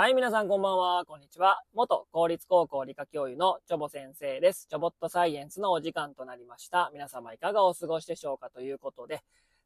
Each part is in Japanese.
はい、皆さんこんばんは。こんにちは。元公立高校理科教諭のチョボ先生です。チョボットサイエンスのお時間となりました。皆様いかがお過ごしでしょうかということで、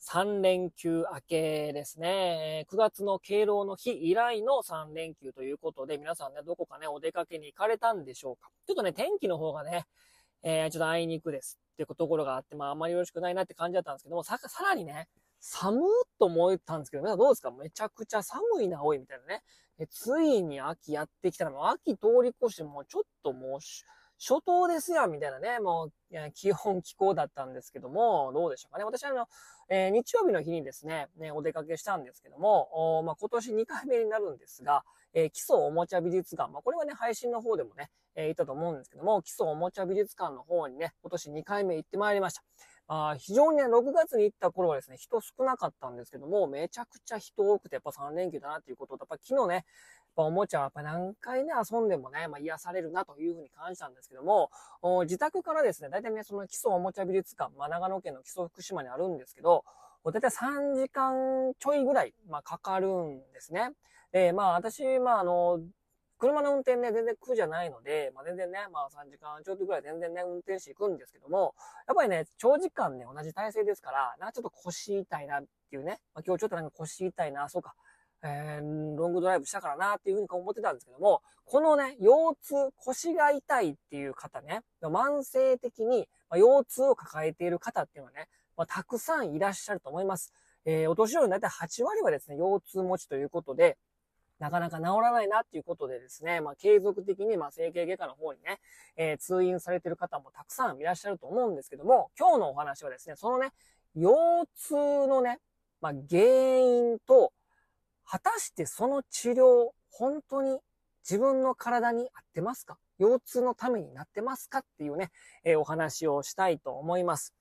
3連休明けですね。9月の敬老の日以来の3連休ということで、皆さんね、どこかね、お出かけに行かれたんでしょうか。ちょっとね、天気の方がね、えー、ちょっとあいにくですっていうところがあって、まああんまりよろしくないなって感じだったんですけども、さ、さらにね、寒ーっと思ったんですけど、皆さんどうですか？めちゃくちゃ寒いな、おい、みたいなね。ついに秋やってきたら、もう秋通り越して、もうちょっともう、初冬ですやん、みたいなね、もう、気温気候だったんですけども、どうでしょうかね？私はあの、えー、日曜日の日にですね、ね、お出かけしたんですけども、まあ、今年2回目になるんですが、えー、基礎おもちゃ美術館、まあ、これはね、配信の方でもね、えー、行ったと思うんですけども、基礎おもちゃ美術館の方にね、今年2回目行ってまいりました。あ非常にね、6月に行った頃はですね、人少なかったんですけども、めちゃくちゃ人多くて、やっぱ3連休だなっていうことと、やっぱ昨日ね、やっぱおもちゃはやっぱ何回ね、遊んでもね、まあ、癒されるなというふうに感じたんですけども、自宅からですね、大体ね、その基礎おもちゃ美術館、まあ、長野県の基礎福島にあるんですけど、大体3時間ちょいぐらい、まあ、かかるんですね。で、まあ、私、まあ、あの、車の運転ね、全然苦じゃないので、まあ、全然ね、まあ3時間ちょっとぐらい全然ね、運転していくんですけども、やっぱりね、長時間ね、同じ体勢ですから、なんかちょっと腰痛いなっていうね、まあ、今日ちょっとなんか腰痛いな、そうか、えー、ロングドライブしたからなっていうふうに思ってたんですけども、このね、腰痛、腰が痛いっていう方ね、慢性的に腰痛を抱えている方っていうのはね、まあ、たくさんいらっしゃると思います。えー、お年寄りの大体8割はですね、腰痛持ちということで、なかなか治らないなっていうことでですね、まあ、継続的に、まあ、整形外科の方にね、えー、通院されてる方もたくさんいらっしゃると思うんですけども、今日のお話はですね、そのね、腰痛のね、まあ、原因と、果たしてその治療、本当に自分の体に合ってますか？腰痛のためになってますか？っていうね、えー、お話をしたいと思います。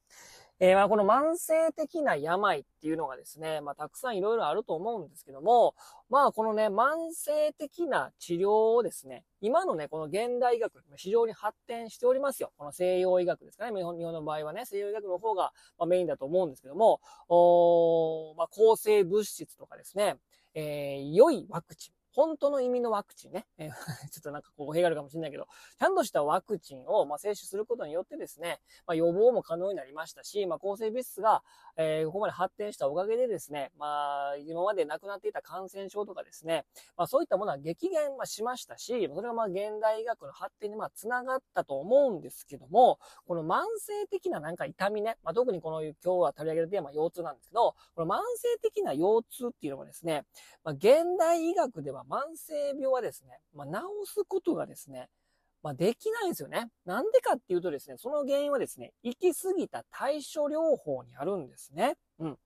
えー、まあこの慢性的な病っていうのがですね、まあたくさんいろいろあると思うんですけども、まあこのね、慢性的な治療をですね、今のね、この現代医学、非常に発展しておりますよ。この西洋医学ですかね。日本日本の場合はね、西洋医学の方が、ま、メインだと思うんですけども、おまあ、抗生物質とかですね、えー、良いワクチン。本当の意味のワクチンね。え、ちょっとなんか語、弊があるかもしれないけど、ちゃんとしたワクチンを、まあ、接種することによってですね、まあ、予防も可能になりましたし、まあ、抗生物質が、えー、ここまで発展したおかげでですね、まあ、今まで亡くなっていた感染症とかですね、まあ、そういったものは激減はしましたし、それがまあ、現代医学の発展にまあ、つながったと思うんですけども、この慢性的ななんか痛みね、まあ、特にこの今日は取り上げるテーマ、腰痛なんですけど、この慢性的な腰痛っていうのはですね、まあ、現代医学では慢性病はですね、まあ、治すことがですね、まあ、できないんですよね。なんでかっていうとですね、その原因はですね、行き過ぎた対処療法にあるんですね。うん。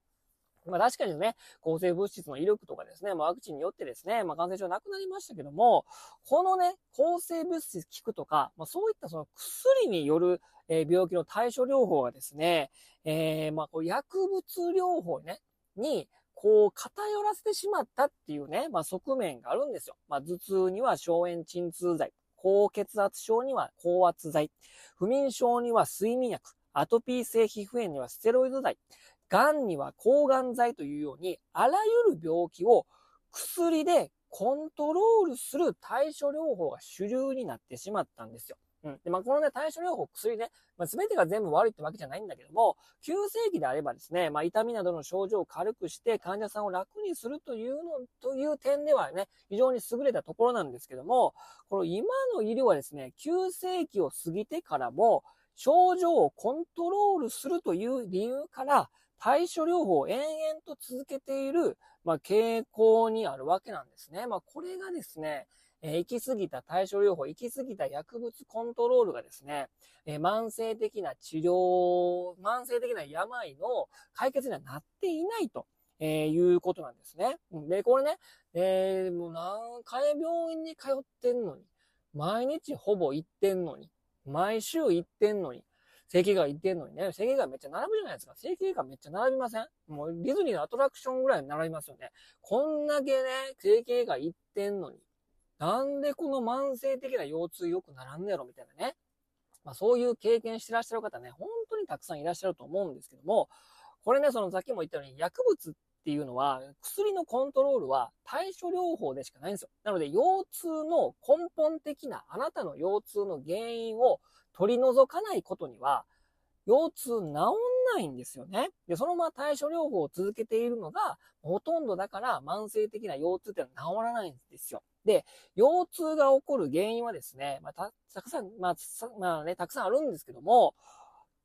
まあ確かにね、抗生物質の威力とかですね、まあ、ワクチンによってですね、まあ感染症なくなりましたけども、このね、抗生物質効くとか、まあそういったその薬による、えー、病気の対処療法がですね、えー、まあこう薬物療法ね、に、こう偏らせてしまったっていうね、まあ側面があるんですよ。まあ頭痛には消炎鎮痛剤、高血圧症には高圧剤、不眠症には睡眠薬、アトピー性皮膚炎にはステロイド剤、癌には抗がん剤というように、あらゆる病気を薬でコントロールする対処療法が主流になってしまったんですよ。うん。で、まあ、このね、対処療法、薬ね、まあ、全てが全部悪いってわけじゃないんだけども、急性期であればですね、まあ、痛みなどの症状を軽くして患者さんを楽にするというの、という点ではね、非常に優れたところなんですけども、この今の医療はですね、急性期を過ぎてからも、症状をコントロールするという理由から、対処療法を延々と続けている、まあ、傾向にあるわけなんですね。まあ、これがですね、えー、行き過ぎた対処療法、行き過ぎた薬物コントロールがですね、えー、慢性的な治療、慢性的な病の解決にはなっていないと。えー、いうことなんですね。で、これね、えー、もう何回病院に通ってんのに、毎日ほぼ行ってんのに、毎週行ってんのに、整形外行ってんのにね、整形外めっちゃ並ぶじゃないですか。整形外めっちゃ並びません？もうディズニーのアトラクションぐらい並びますよね。こんだけね、整形外行ってんのに、なんでこの慢性的な腰痛よくならんねやろみたいなね。まあそういう経験してらっしゃる方ね、本当にたくさんいらっしゃると思うんですけども、これね、そのさっきも言ったように薬物ってっていうのは、薬のコントロールは対処療法でしかないんですよ。なので、腰痛の根本的なあなたの腰痛の原因を取り除かないことには、腰痛治んないんですよね。で、そのまま対処療法を続けているのがほとんどだから慢性的な腰痛ってのは治らないんですよ。で、腰痛が起こる原因はですね、まあ、た、たくさん、まあ、まあね、たくさんあるんですけども、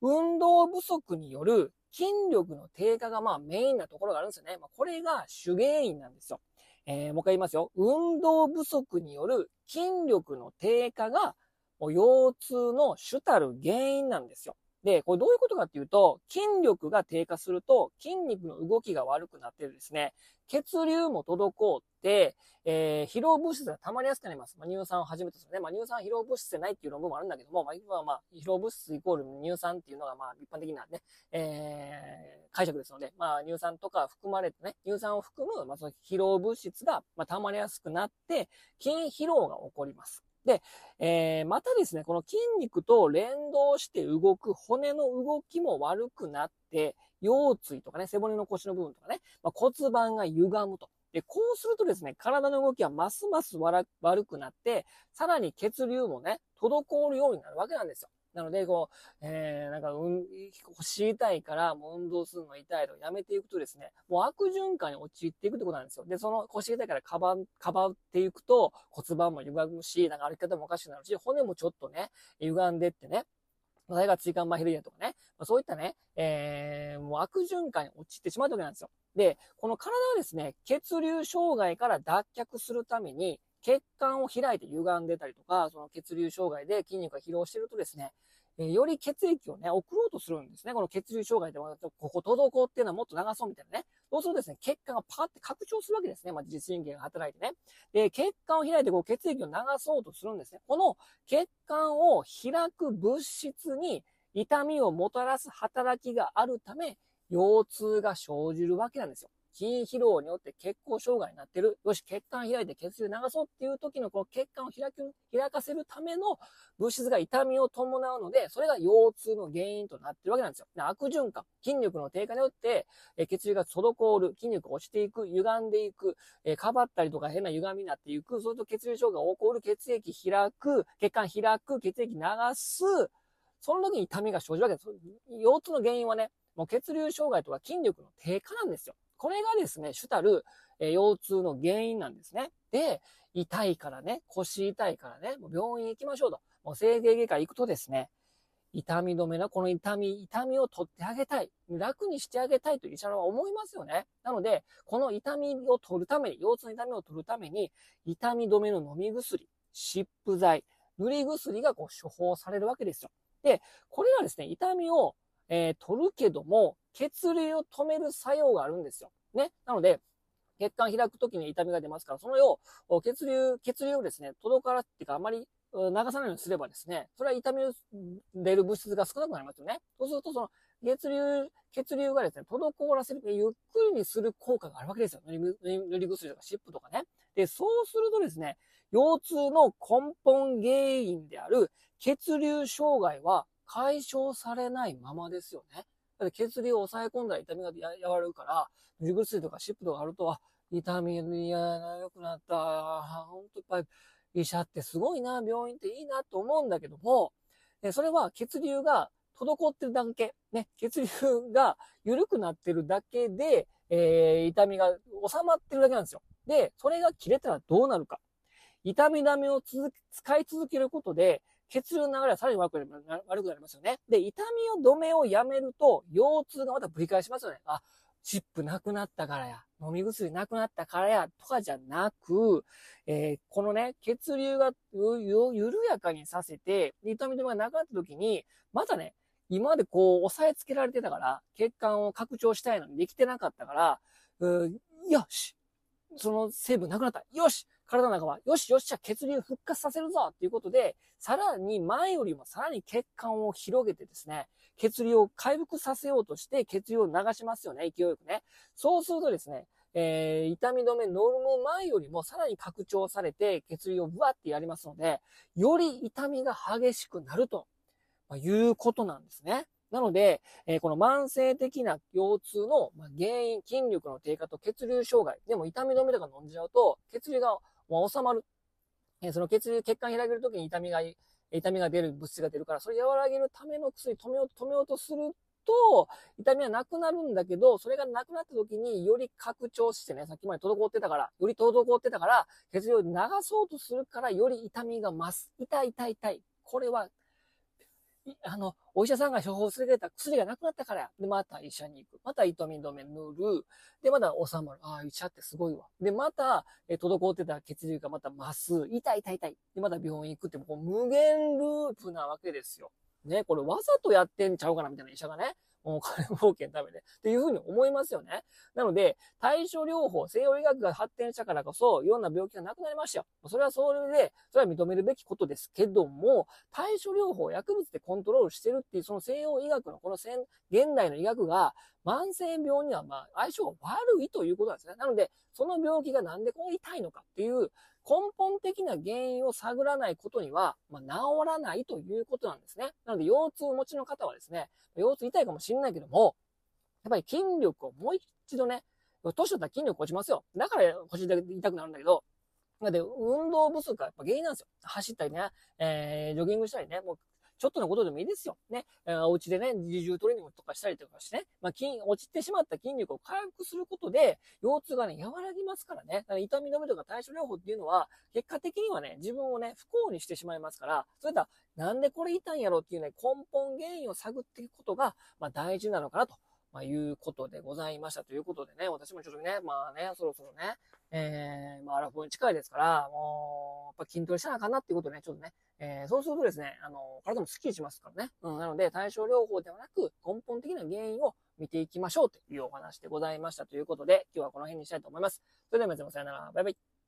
運動不足による筋力の低下がまあメインなところがあるんですよね。まあ、これが主原因なんですよ。えー、もう一回言いますよ。運動不足による筋力の低下がもう腰痛の主たる原因なんですよ。で、これどういうことかっていうと、筋力が低下すると筋肉の動きが悪くなってですね、血流も滞って、えー、疲労物質が溜まりやすくなります。まあ、乳酸をはじめとするね。まあ、乳酸疲労物質じゃないっていう論文もあるんだけども、まあ、今はまあ、疲労物質イコール乳酸っていうのがまあ、一般的なね、えー、解釈ですので、まあ、乳酸とか含まれてね、乳酸を含む、まあ、その疲労物質が、まあ、溜まりやすくなって、筋疲労が起こります。で、えー、またですね、この筋肉と連動して動く骨の動きも悪くなって、腰椎とかね、背骨の腰の部分とかね、まあ、骨盤が歪むと。で、こうするとですね、体の動きはますます悪くなって、さらに血流もね、滞るようになるわけなんですよ。なので、こう、えー、なんか、うん、腰痛いから、もう運動するの痛いとやめていくとですね、もう悪循環に陥っていくってことなんですよ。で、その腰痛いからかばん、かばっていくと骨盤も歪むし、なんか歩き方もおかしくなるし、骨もちょっとね、歪んでってね、それが椎間板ヘルニアとかね、ま、そういったね、えー、もう悪循環に陥ってしまうわけなんですよ。で、この体はですね、血流障害から脱却するために、血管を開いて歪んでたりとか、その血流障害で筋肉が疲労してるとですね、え、より血液をね、送ろうとするんですね。この血流障害でも、ここ滞っていうのはもっと流そうみたいなね。そうするとですね、血管がパーって拡張するわけですね。まあ、自律神経が働いてね。で、血管を開いてこう血液を流そうとするんですね。この血管を開く物質に痛みをもたらす働きがあるため、腰痛が生じるわけなんですよ。筋疲労によって血行障害になってる。よし、血管開いて血流流そうっていう時のこの血管を開く、開かせるための物質が痛みを伴うので、それが腰痛の原因となってるわけなんですよ。悪循環。筋力の低下によって、え血流が滞る、筋肉が落ちていく、歪んでいく、えかばったりとか変な歪みになっていく、そうすると血流障害が起こる、血液開く、血管開く、血液流す、その時に痛みが生じるわけです。腰痛の原因はね、もう血流障害とか筋力の低下なんですよ。これがですね、主たる、え腰痛の原因なんですね。で、痛いからね、腰痛いからね、もう病院行きましょうと。もう整形外科行くとですね、痛み止めのこの痛み、痛みを取ってあげたい。楽にしてあげたいと医者は思いますよね。なので、この痛みを取るために、腰痛の痛みを取るために、痛み止めの飲み薬、湿布剤、塗り薬がこう処方されるわけですよ。で、これはですね、痛みを、えー、取るけども、血流を止める作用があるんですよ。ね。なので、血管開くときに痛みが出ますから、そのよう、血流、血流をですね、届からっていうか、あまり流さないようにすればですね、それは痛みを出る物質が少なくなりますよね。そうすると、その、血流、血流がですね、滞らせる、ゆっくりにする効果があるわけですよ。塗り塗り薬とか湿布とかね。で、そうするとですね、腰痛の根本原因である血流障害は解消されないままですよね。だって血流を抑え込んだら痛みが和らぐから、塗り薬とか湿布とかあると、あ、痛みが良くなった。ほんといっぱい医者ってすごいな、病院っていいなと思うんだけども、それは血流が滞ってるだけ、ね、血流が緩くなってるだけで、えー、痛みが収まってるだけなんですよ。で、それが切れたらどうなるか。痛み止めを使い続けることで、血流の流れはさらに悪くなりますよね。で、痛みを止めをやめると、腰痛がまたぶり返しますよね。あ、チップなくなったからや、飲み薬なくなったからや、とかじゃなく、えー、このね、血流が緩やかにさせて、痛み止めがなくなった時に、またね、今までこう、押さえつけられてたから、血管を拡張したいのにできてなかったから、うーよしその成分なくなったよし体の中は、よしよしじゃ血流復活させるぞっていうことで、さらに前よりもさらに血管を広げてですね、血流を回復させようとして血流を流しますよね、勢いよくね。そうするとですね、えー、痛み止め飲む前よりもさらに拡張されて血流をブワってやりますので、より痛みが激しくなると、まいうことなんですね。なので、えー、この慢性的な腰痛の原因、筋力の低下と血流障害。でも痛み止めとか飲んじゃうと、血流が収まる。え、その血流、血管開けるときに痛みが、痛みが出る物質が出るから、それ和らげるための薬止めよう、止めようとすると、痛みはなくなるんだけど、それがなくなった時により拡張してね、さっきまで滞ってたから、より滞ってたから、血流を流そうとするから、より痛みが増す。痛い痛い痛い。これはあの、お医者さんが処方されてた薬がなくなったから。で、また医者に行く。また糸み止め塗る。で、まだ収まる。ああ、医者ってすごいわ。で、また、え滞ってた血流がまた増す。痛い痛い痛い。で、また病院行くって、もう無限ループなわけですよ。ね、これわざとやってんちゃうかなみたいな医者がね。お金儲けのためで。っていうふうに思いますよね。なので、対処療法、西洋医学が発展したからこそ、いろんな病気がなくなりましたよ。それはそれで、それは認めるべきことですけども、対処療法、薬物でコントロールしてるっていう、その西洋医学のこの現代の医学が、慢性病にはまあ相性が悪いということなんですね。なので、その病気がなんでこう痛いのかっていう、根本的な原因を探らないことには、まあ、治らないということなんですね。なので、腰痛を持ちの方はですね、腰痛痛いかもしれないけども、やっぱり筋力をもう一度ね、年取ったら筋力落ちますよ。だから腰痛くなるんだけど、で、運動不足がやっぱ原因なんですよ。走ったりね、えー、ジョギングしたりね、もうちょっとのことでもいいですよ。ね。お家でね、自重トレーニングとかしたりとかしてね、まあ、筋、落ちてしまった筋肉を回復することで、腰痛がね、和らぎますからね。から痛み止めとか対処療法っていうのは、結果的にはね、自分をね、不幸にしてしまいますから、そういった、なんでこれ痛いんやろっていうね、根本原因を探っていくことが、まあ、大事なのかなと。まあ、いうことでございましたということでね、私もちょっとね、まあね、そろそろね、えー、まあ、アラフォーに近いですから、もう、やっぱ筋トレしたなあかなっていうことでね、ちょっとね、えー、そうするとですね、あの、体もスッキリしますからね。うん、なので、対症療法ではなく、根本的な原因を見ていきましょうというお話でございましたということで、今日はこの辺にしたいと思います。それでは皆さんさよなら。バイバイ。